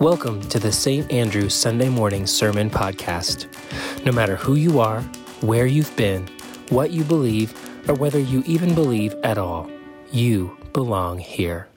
Welcome to the St. Andrew Sunday Morning Sermon Podcast. No matter who you are, where you've been, what you believe, or whether you even believe at all, you belong here.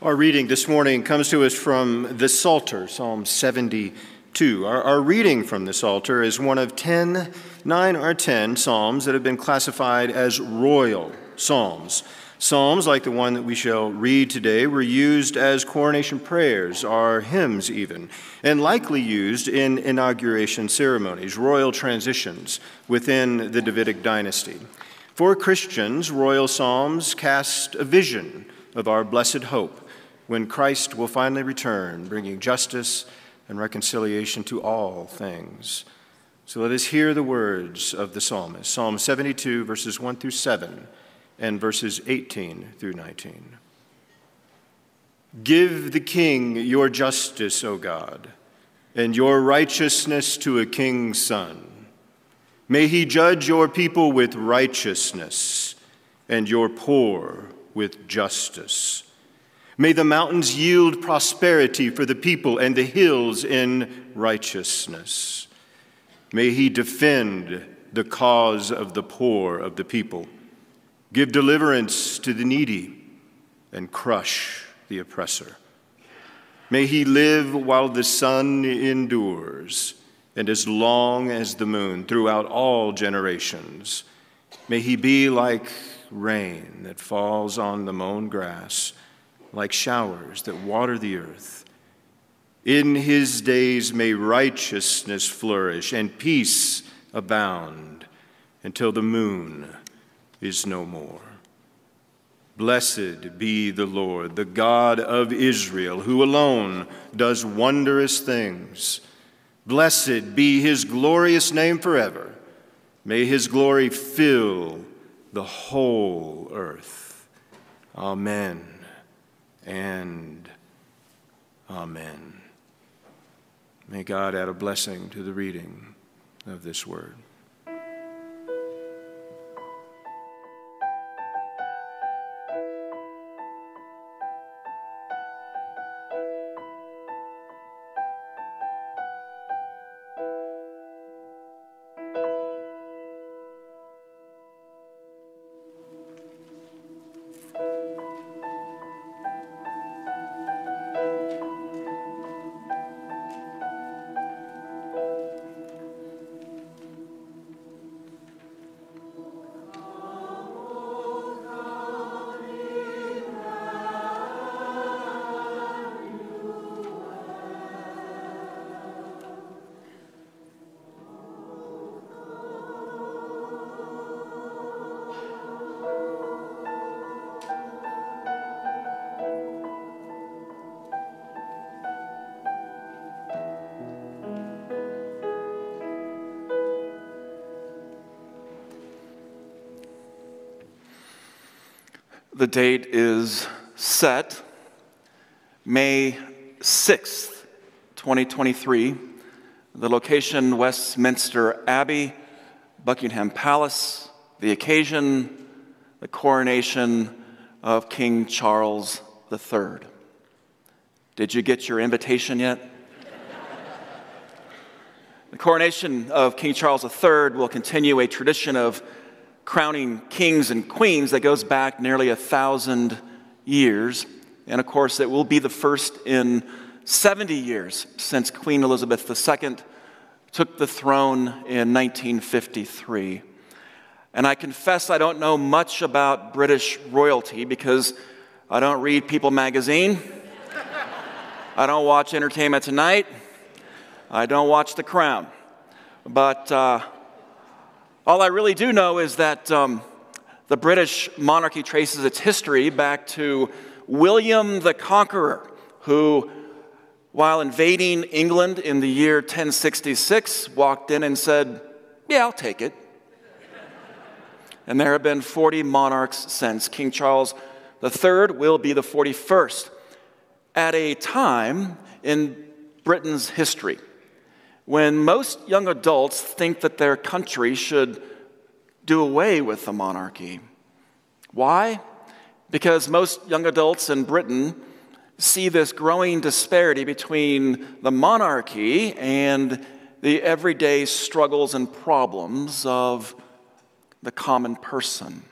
Our reading this morning comes to us from the Psalter, Psalm 72. Our, our, reading from the Psalter is one of 10, 9 or 10 psalms that have been classified as royal psalms. Psalms like the one that we shall read today were used as coronation prayers, or hymns even, and likely used in inauguration ceremonies, royal transitions within the Davidic dynasty. For Christians, royal psalms cast a vision of our blessed hope when Christ will finally return, bringing justice and reconciliation to all things. So let us hear the words of the psalmist Psalm 72, verses 1 through 7, and verses 18 through 19. Give the king your justice, O God, and your righteousness to a king's son. May he judge your people with righteousness and your poor with justice. May the mountains yield prosperity for the people and the hills in righteousness. May he defend the cause of the poor of the people, give deliverance to the needy, and crush the oppressor. May he live while the sun endures and as long as the moon throughout all generations. May he be like rain that falls on the mown grass like showers that water the earth. In his days may righteousness flourish and peace abound until the moon is no more. Blessed be the Lord, the God of Israel, who alone does wondrous things. Blessed be his glorious name forever. May his glory fill the whole earth. Amen and Amen. May God add a blessing to the reading of this word. The date is set May 6th, 2023. The location Westminster Abbey, Buckingham Palace. The occasion the coronation of King Charles III. Did you get your invitation yet? the coronation of King Charles III will continue a tradition of crowning kings and queens that goes back nearly a thousand years. And of course, it will be the first in 70 years since Queen Elizabeth II took the throne in 1953. And I confess I don't know much about British royalty because I don't read People magazine. I don't watch Entertainment Tonight. I don't watch The Crown. But uh, all I really do know is that um, the British monarchy traces its history back to William the Conqueror, who, while invading England in the year 1066, walked in and said, Yeah, I'll take it. and there have been 40 monarchs since. King Charles III will be the 41st at a time in Britain's history when most young adults think that their country should do away with the monarchy. Why? Because most young adults in Britain see this growing disparity between the monarchy and the everyday struggles and problems of the common person.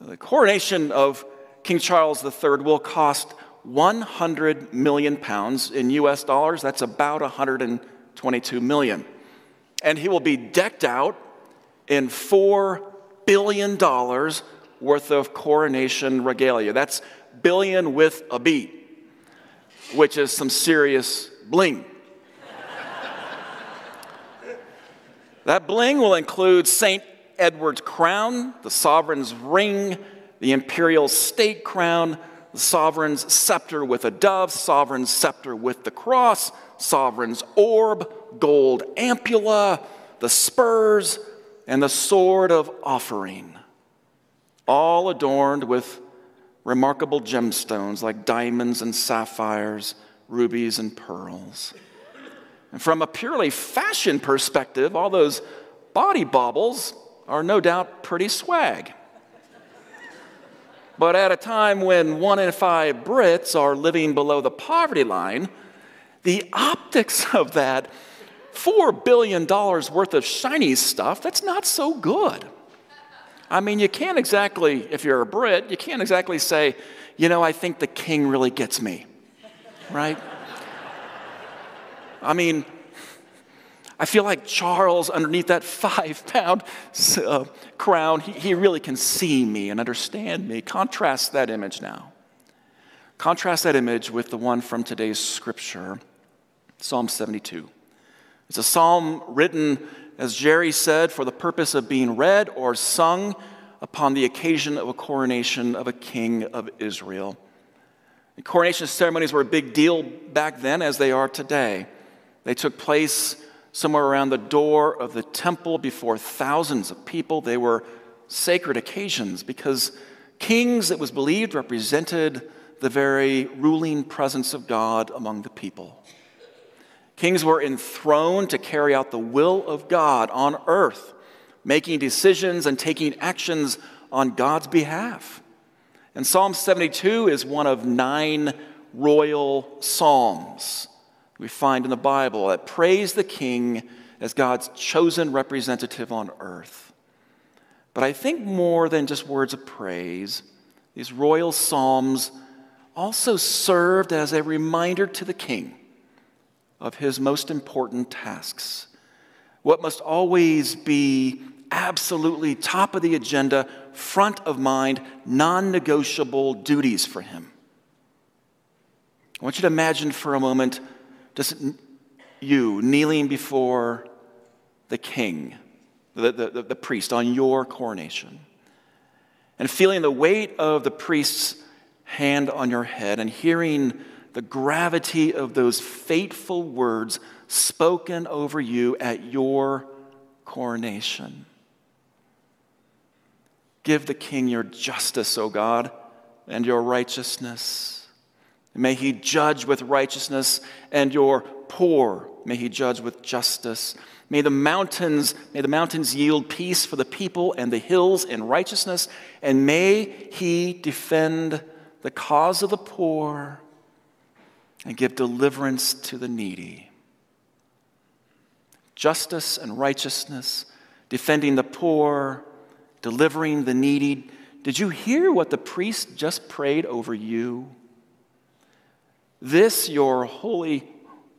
The coronation of King Charles III will cost 100 million pounds in US dollars. That's about 122 million. And he will be decked out in $4 billion worth of coronation regalia. That's billion with a B, which is some serious bling. that bling will include St. Edward's crown, the sovereign's ring, the imperial state crown, the sovereign's scepter with a dove, sovereign's scepter with the cross, sovereign's orb, gold ampulla, the spurs, and the sword of offering, all adorned with remarkable gemstones like diamonds and sapphires, rubies and pearls. And from a purely fashion perspective, all those body baubles are no doubt pretty swag. But at a time when one in five Brits are living below the poverty line, the optics of that $4 billion worth of shiny stuff, that's not so good. I mean, you can't exactly, if you're a Brit, you can't exactly say, you know, I think the king really gets me, right? I mean, I feel like Charles, underneath that five pound uh, crown, he, he really can see me and understand me. Contrast that image now. Contrast that image with the one from today's scripture, Psalm 72. It's a psalm written, as Jerry said, for the purpose of being read or sung upon the occasion of a coronation of a king of Israel. The coronation ceremonies were a big deal back then, as they are today. They took place somewhere around the door of the temple before thousands of people. They were sacred occasions because kings, it was believed, represented the very ruling presence of God among the people. Kings were enthroned to carry out the will of God on earth, making decisions and taking actions on God's behalf. And Psalm 72 is one of nine royal psalms we find in the Bible that praise the king as God's chosen representative on earth. But I think more than just words of praise, these royal psalms also served as a reminder to the king of his most important tasks. What must always be absolutely top of the agenda, front of mind, non negotiable duties for him. I want you to imagine for a moment just you kneeling before the king, the, the, the priest, on your coronation, and feeling the weight of the priest's hand on your head and hearing the gravity of those fateful words spoken over you at your coronation. Give the king your justice, O God, and your righteousness. May he judge with righteousness, and your poor may he judge with justice. May the mountains, may the mountains yield peace for the people and the hills in righteousness, and may he defend the cause of the poor and give deliverance to the needy. Justice and righteousness, defending the poor, delivering the needy. Did you hear what the priest just prayed over you? This, your holy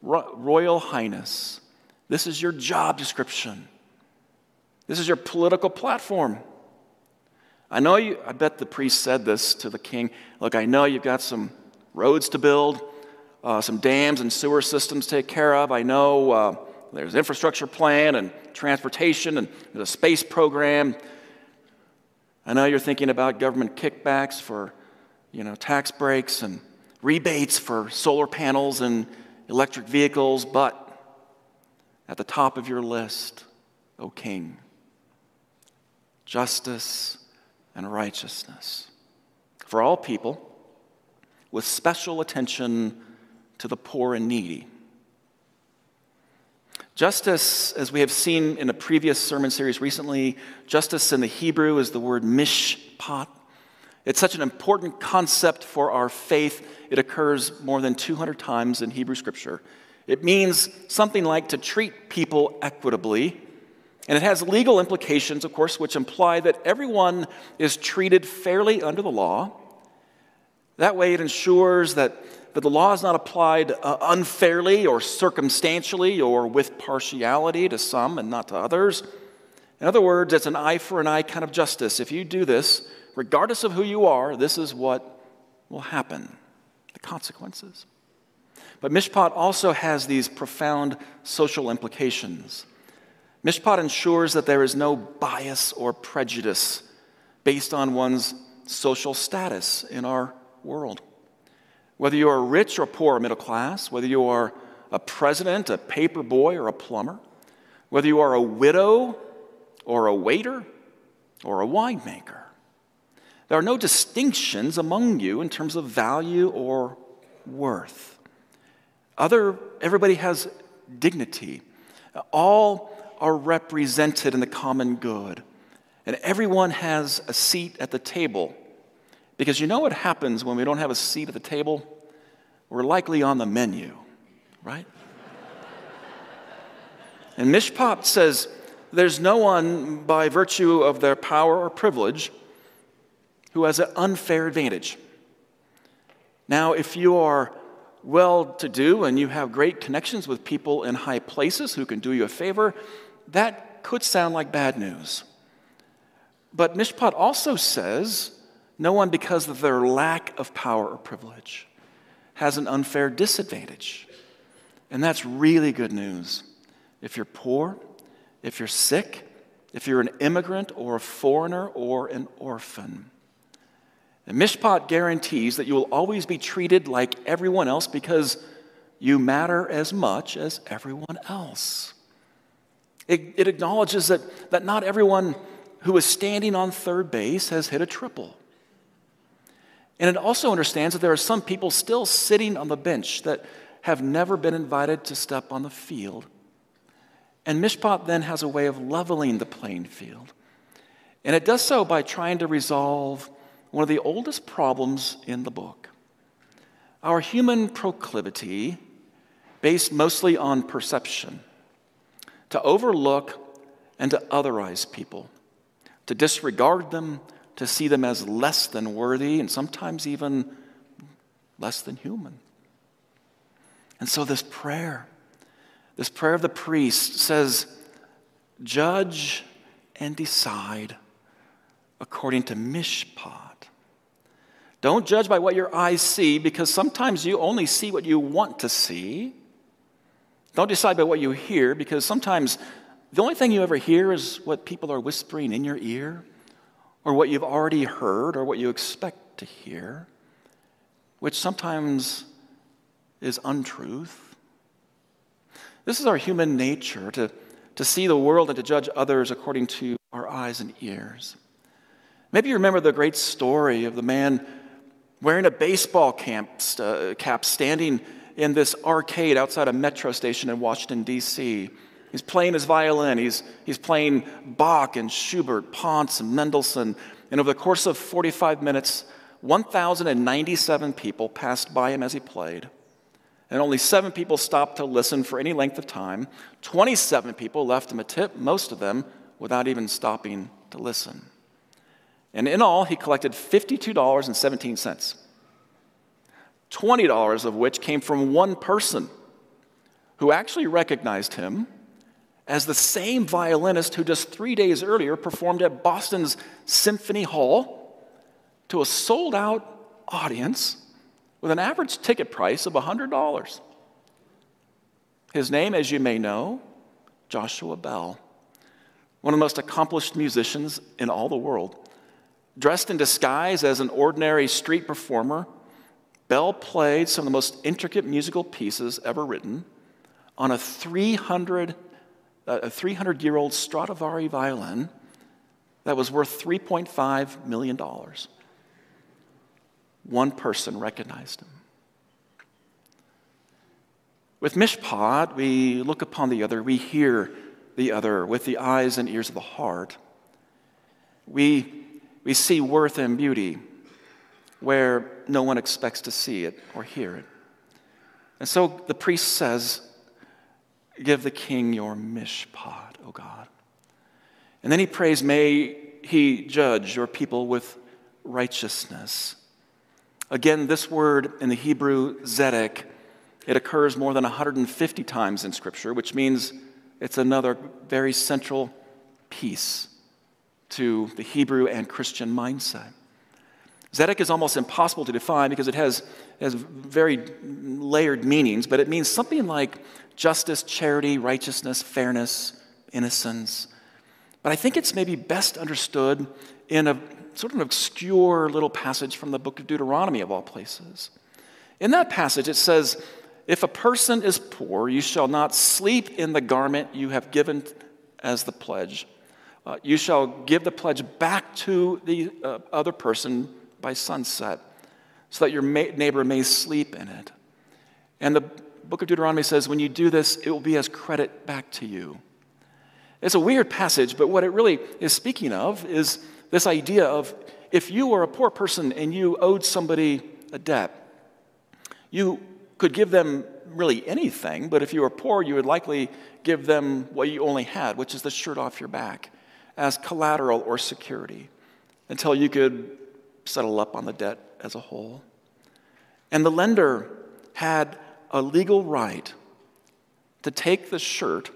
royal highness, this is your job description. This is your political platform. I know you, I bet the priest said this to the king. Look, I know you've got some roads to build, uh, some dams and sewer systems to take care of. I know uh, there's infrastructure plan and transportation and a space program. I know you're thinking about government kickbacks for, you know, tax breaks and rebates for solar panels and electric vehicles, but at the top of your list, O King, justice and righteousness for all people, with special attention to the poor and needy. Justice, as we have seen in a previous sermon series recently, justice in the Hebrew is the word mishpat. It's such an important concept for our faith. It occurs more than 200 times in Hebrew scripture. It means something like to treat people equitably. And it has legal implications, of course, which imply that everyone is treated fairly under the law. That way, it ensures that, that the law is not applied uh, unfairly or circumstantially or with partiality to some and not to others. In other words, it's an eye for an eye kind of justice. If you do this, regardless of who you are, this is what will happen the consequences. But mishpat also has these profound social implications. Mishpat ensures that there is no bias or prejudice based on one's social status in our world. Whether you are rich or poor or middle class, whether you are a president, a paper boy, or a plumber, whether you are a widow or a waiter or a winemaker, there are no distinctions among you in terms of value or worth. Other, everybody has dignity. All are represented in the common good. And everyone has a seat at the table. Because you know what happens when we don't have a seat at the table? We're likely on the menu, right? and Mishpat says there's no one by virtue of their power or privilege who has an unfair advantage. Now, if you are well to do and you have great connections with people in high places who can do you a favor, that could sound like bad news. But Mishpat also says no one, because of their lack of power or privilege, has an unfair disadvantage. And that's really good news. If you're poor, if you're sick, if you're an immigrant or a foreigner or an orphan. And Mishpat guarantees that you will always be treated like everyone else because you matter as much as everyone else. It, it acknowledges that, that not everyone who is standing on third base has hit a triple. And it also understands that there are some people still sitting on the bench that have never been invited to step on the field. And Mishpat then has a way of leveling the playing field. And it does so by trying to resolve one of the oldest problems in the book. Our human proclivity, based mostly on perception, to overlook and to otherize people, to disregard them, to see them as less than worthy, and sometimes even less than human. And so, this prayer, this prayer of the priest says, Judge and decide according to mishpat don't judge by what your eyes see because sometimes you only see what you want to see. Don't decide by what you hear because sometimes the only thing you ever hear is what people are whispering in your ear or what you've already heard or what you expect to hear, which sometimes is untruth. This is our human nature to, to see the world and to judge others according to our eyes and ears. Maybe you remember the great story of the man wearing a baseball camp, uh, cap, standing in this arcade outside a metro station in Washington, D.C. He's playing his violin. He's, he's playing Bach and Schubert, Ponce and Mendelssohn. And over the course of 45 minutes, 1,097 people passed by him as he played. And only seven people stopped to listen for any length of time. 27 people left him a tip, most of them without even stopping to listen. And in all, he collected $52.17, $20 of which came from one person who actually recognized him as the same violinist who just three days earlier performed at Boston's Symphony Hall to a sold out audience with an average ticket price of $100. His name, as you may know, Joshua Bell, one of the most accomplished musicians in all the world. Dressed in disguise as an ordinary street performer, Bell played some of the most intricate musical pieces ever written on a 300, uh, a 300 year old Stradivari violin that was worth $3.5 million. One person recognized him. With Mishpat, we look upon the other, we hear the other with the eyes and ears of the heart. We we see worth and beauty. where no one expects to see it or hear it. And so the priest says, Give the king your mishpat, O God. And then he prays, May he judge your people with righteousness. Again, this word in the Hebrew, zedek, it occurs more than 150 times in Scripture, which means it's another very central piece to the Hebrew and Christian mindset. Zedek is almost impossible to define because it has, has very layered meanings, but it means something like justice, charity, righteousness, fairness, innocence. But I think it's maybe best understood in a sort of an obscure little passage from the book of Deuteronomy, of all places. In that passage, it says, If a person is poor, you shall not sleep in the garment you have given as the pledge. Uh, you shall give the pledge back to the uh, other person by sunset, so that your neighbor may sleep in it. And the book of Deuteronomy says, when you do this, it will be as credit back to you. It's a weird passage, but what it really is speaking of is this idea of if you were a poor person and you owed somebody a debt, you could give them really anything, but if you were poor, you would likely give them what you only had, which is the shirt off your back, as collateral or security until you could settle up on the debt as a whole. And the lender had a legal right to take the shirt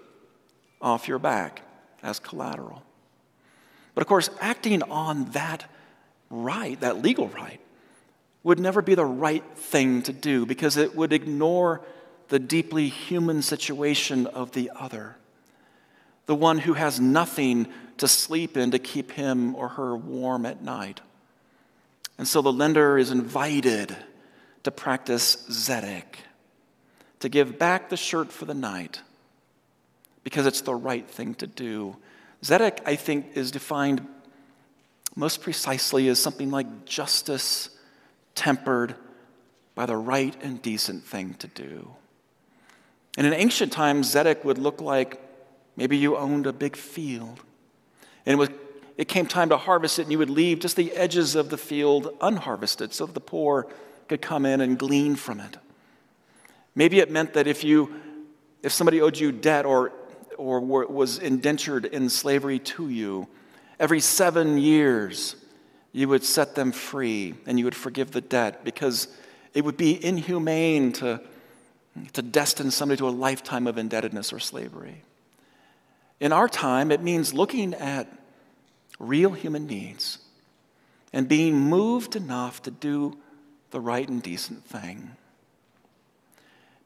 off your back as collateral. But of course, acting on that right, that legal right, would never be the right thing to do because it would ignore the deeply human situation of the other, the one who has nothing to sleep in to keep him or her warm at night. And so the lender is invited to practice Zedek, to give back the shirt for the night, because it's the right thing to do. Zedek, I think, is defined most precisely as something like justice tempered by the right and decent thing to do. And in ancient times, Zedek would look like maybe you owned a big field. And it was it came time to harvest it, and you would leave just the edges of the field unharvested so that the poor could come in and glean from it. Maybe it meant that if you if somebody owed you debt or or was indentured in slavery to you, every seven years you would set them free and you would forgive the debt because it would be inhumane to, to destine somebody to a lifetime of indebtedness or slavery. In our time, it means looking at real human needs, and being moved enough to do the right and decent thing.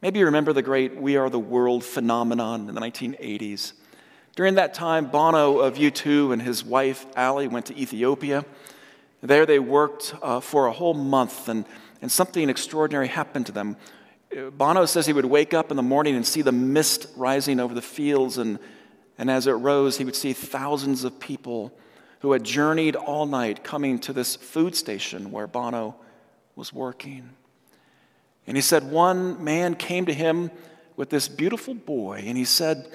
Maybe you remember the great We Are the World phenomenon in the 1980s. During that time, Bono of U2 and his wife, Ali, went to Ethiopia. There they worked uh, for a whole month, and, and something extraordinary happened to them. Bono says he would wake up in the morning and see the mist rising over the fields, and, and as it rose, he would see thousands of people who had journeyed all night coming to this food station where Bono was working. And he said, One man came to him with this beautiful boy, and he said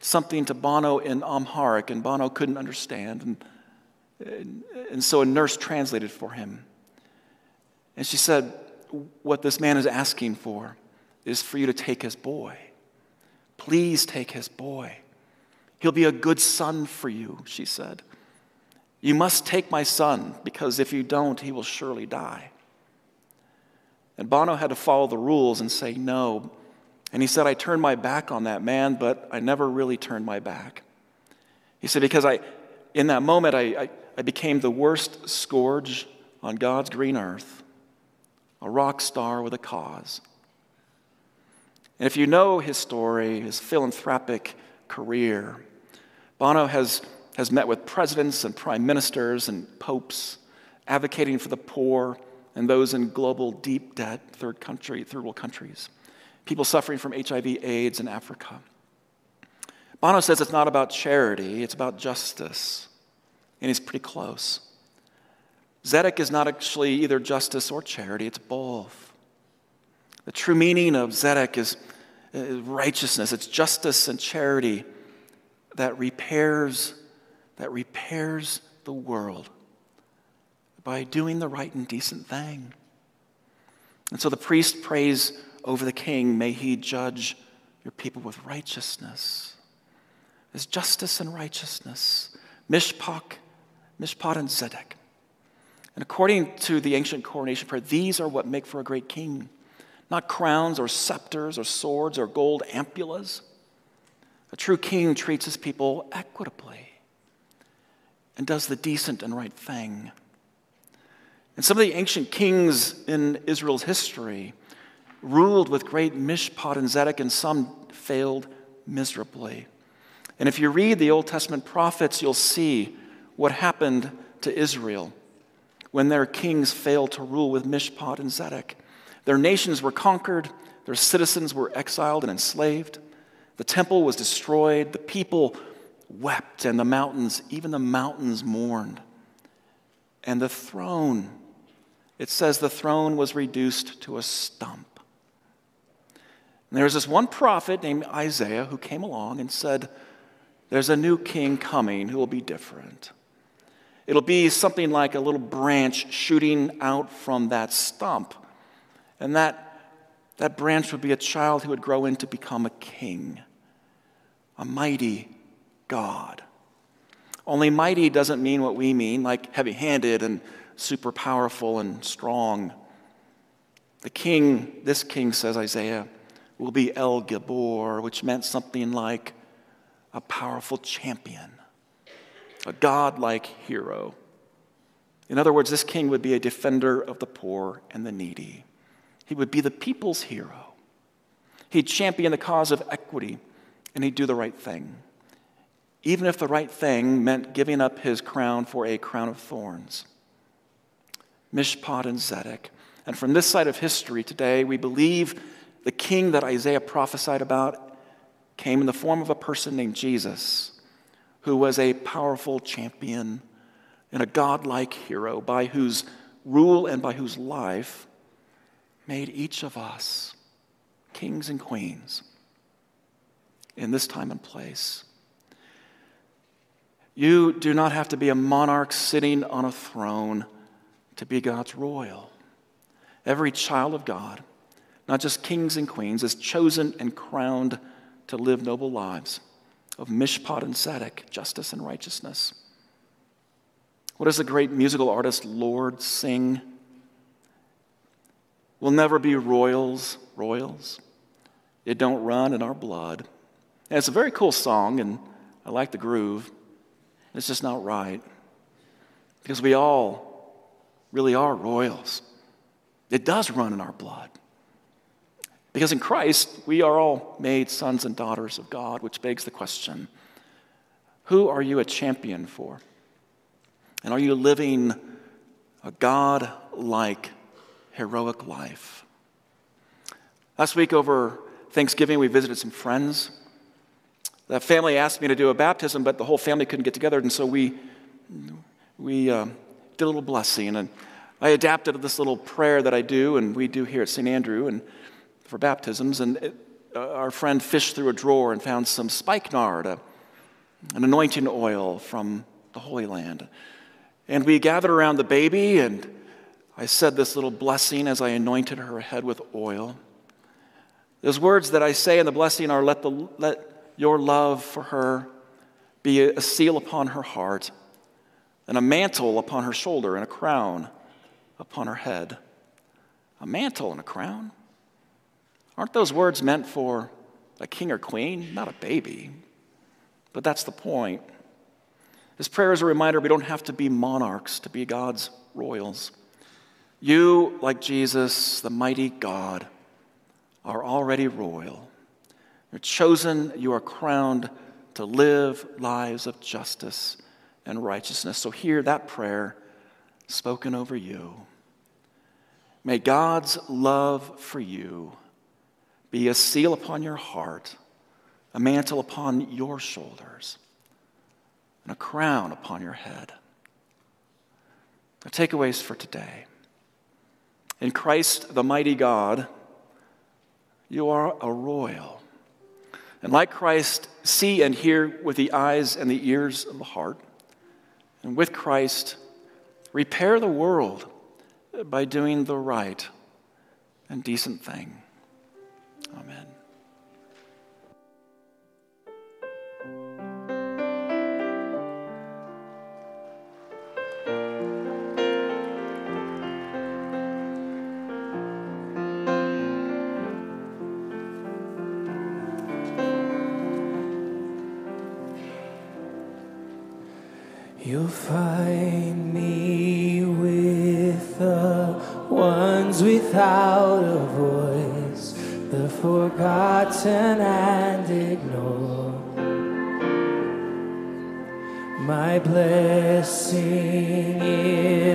something to Bono in Amharic, and Bono couldn't understand. And, and so a nurse translated for him. And she said, What this man is asking for is for you to take his boy. Please take his boy. He'll be a good son for you, she said. You must take my son, because if you don't, he will surely die. And Bono had to follow the rules and say no. And he said, I turned my back on that man, but I never really turned my back. He said, because I, in that moment, I, I, I became the worst scourge on God's green earth, a rock star with a cause. And if you know his story, his philanthropic career, Bono has has met with presidents and prime ministers and popes, advocating for the poor and those in global deep debt, third country, third world countries, people suffering from HIV, AIDS in Africa. Bono says it's not about charity, it's about justice. And he's pretty close. Zedek is not actually either justice or charity, it's both. The true meaning of Zedek is, is righteousness, it's justice and charity that repairs that repairs the world by doing the right and decent thing. And so the priest prays over the king, may he judge your people with righteousness. There's justice and righteousness. Mishpach, Mishpat and Zedek. And according to the ancient coronation prayer, these are what make for a great king. Not crowns or scepters or swords or gold ampullas. A true king treats his people equitably and does the decent and right thing. And some of the ancient kings in Israel's history ruled with great mishpat and zedek, and some failed miserably. And if you read the Old Testament prophets, you'll see what happened to Israel when their kings failed to rule with mishpat and zedek. Their nations were conquered, their citizens were exiled and enslaved, the temple was destroyed, the people wept, and the mountains, even the mountains, mourned. And the throne it says the throne was reduced to a stump. And there was this one prophet named Isaiah who came along and said, There's a new king coming who will be different. It'll be something like a little branch shooting out from that stump. And that, that branch would be a child who would grow into become a king, a mighty God. Only mighty doesn't mean what we mean, like heavy handed and super powerful and strong. The king, this king, says Isaiah, will be El Gibor, which meant something like a powerful champion, a godlike hero. In other words, this king would be a defender of the poor and the needy. He would be the people's hero. He'd champion the cause of equity and he'd do the right thing, even if the right thing meant giving up his crown for a crown of thorns. Mishpat and Zedek. And from this side of history today, we believe the king that Isaiah prophesied about came in the form of a person named Jesus, who was a powerful champion and a godlike hero by whose rule and by whose life made each of us kings and queens in this time and place. You do not have to be a monarch sitting on a throne to be God's royal. Every child of God, not just kings and queens, is chosen and crowned to live noble lives of mishpat and tzedek, justice and righteousness. What does the great musical artist Lorde sing? We'll never be royals, royals. It don't run in our blood. And it's a very cool song, and I like the groove. It's just not right. Because we all really are royals. It does run in our blood. Because in Christ, we are all made sons and daughters of God, which begs the question who are you a champion for? And are you living a God like, heroic life? Last week over Thanksgiving, we visited some friends. That family asked me to do a baptism, but the whole family couldn't get together, and so we, we uh, did a little blessing. And I adapted this little prayer that I do and we do here at St. Andrew and for baptisms. And it, uh, our friend fished through a drawer and found some spikenard, uh, an anointing oil from the Holy Land. And we gathered around the baby and I said this little blessing as I anointed her head with oil. Those words that I say in the blessing are let, the, let your love for her be a seal upon her heart and a mantle upon her shoulder, and a crown upon her head. A mantle and a crown? Aren't those words meant for a king or queen, not a baby? But that's the point. This prayer is a reminder we don't have to be monarchs to be God's royals. You, like Jesus, the mighty God, are already royal. You're chosen, you are crowned to live lives of justice and righteousness. So hear that prayer spoken over you. May God's love for you be a seal upon your heart, a mantle upon your shoulders, and a crown upon your head. The takeaways for today. In Christ, the mighty God, you are a royal. And like Christ, see and hear with the eyes and the ears of the heart. And with Christ, repair the world by doing the right and decent thing. Amen. You'll find me with the ones without a voice, the forgotten and ignored. My blessing is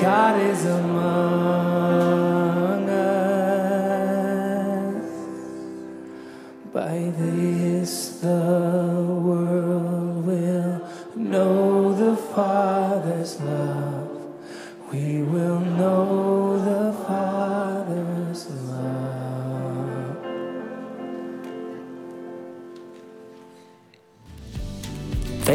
God is among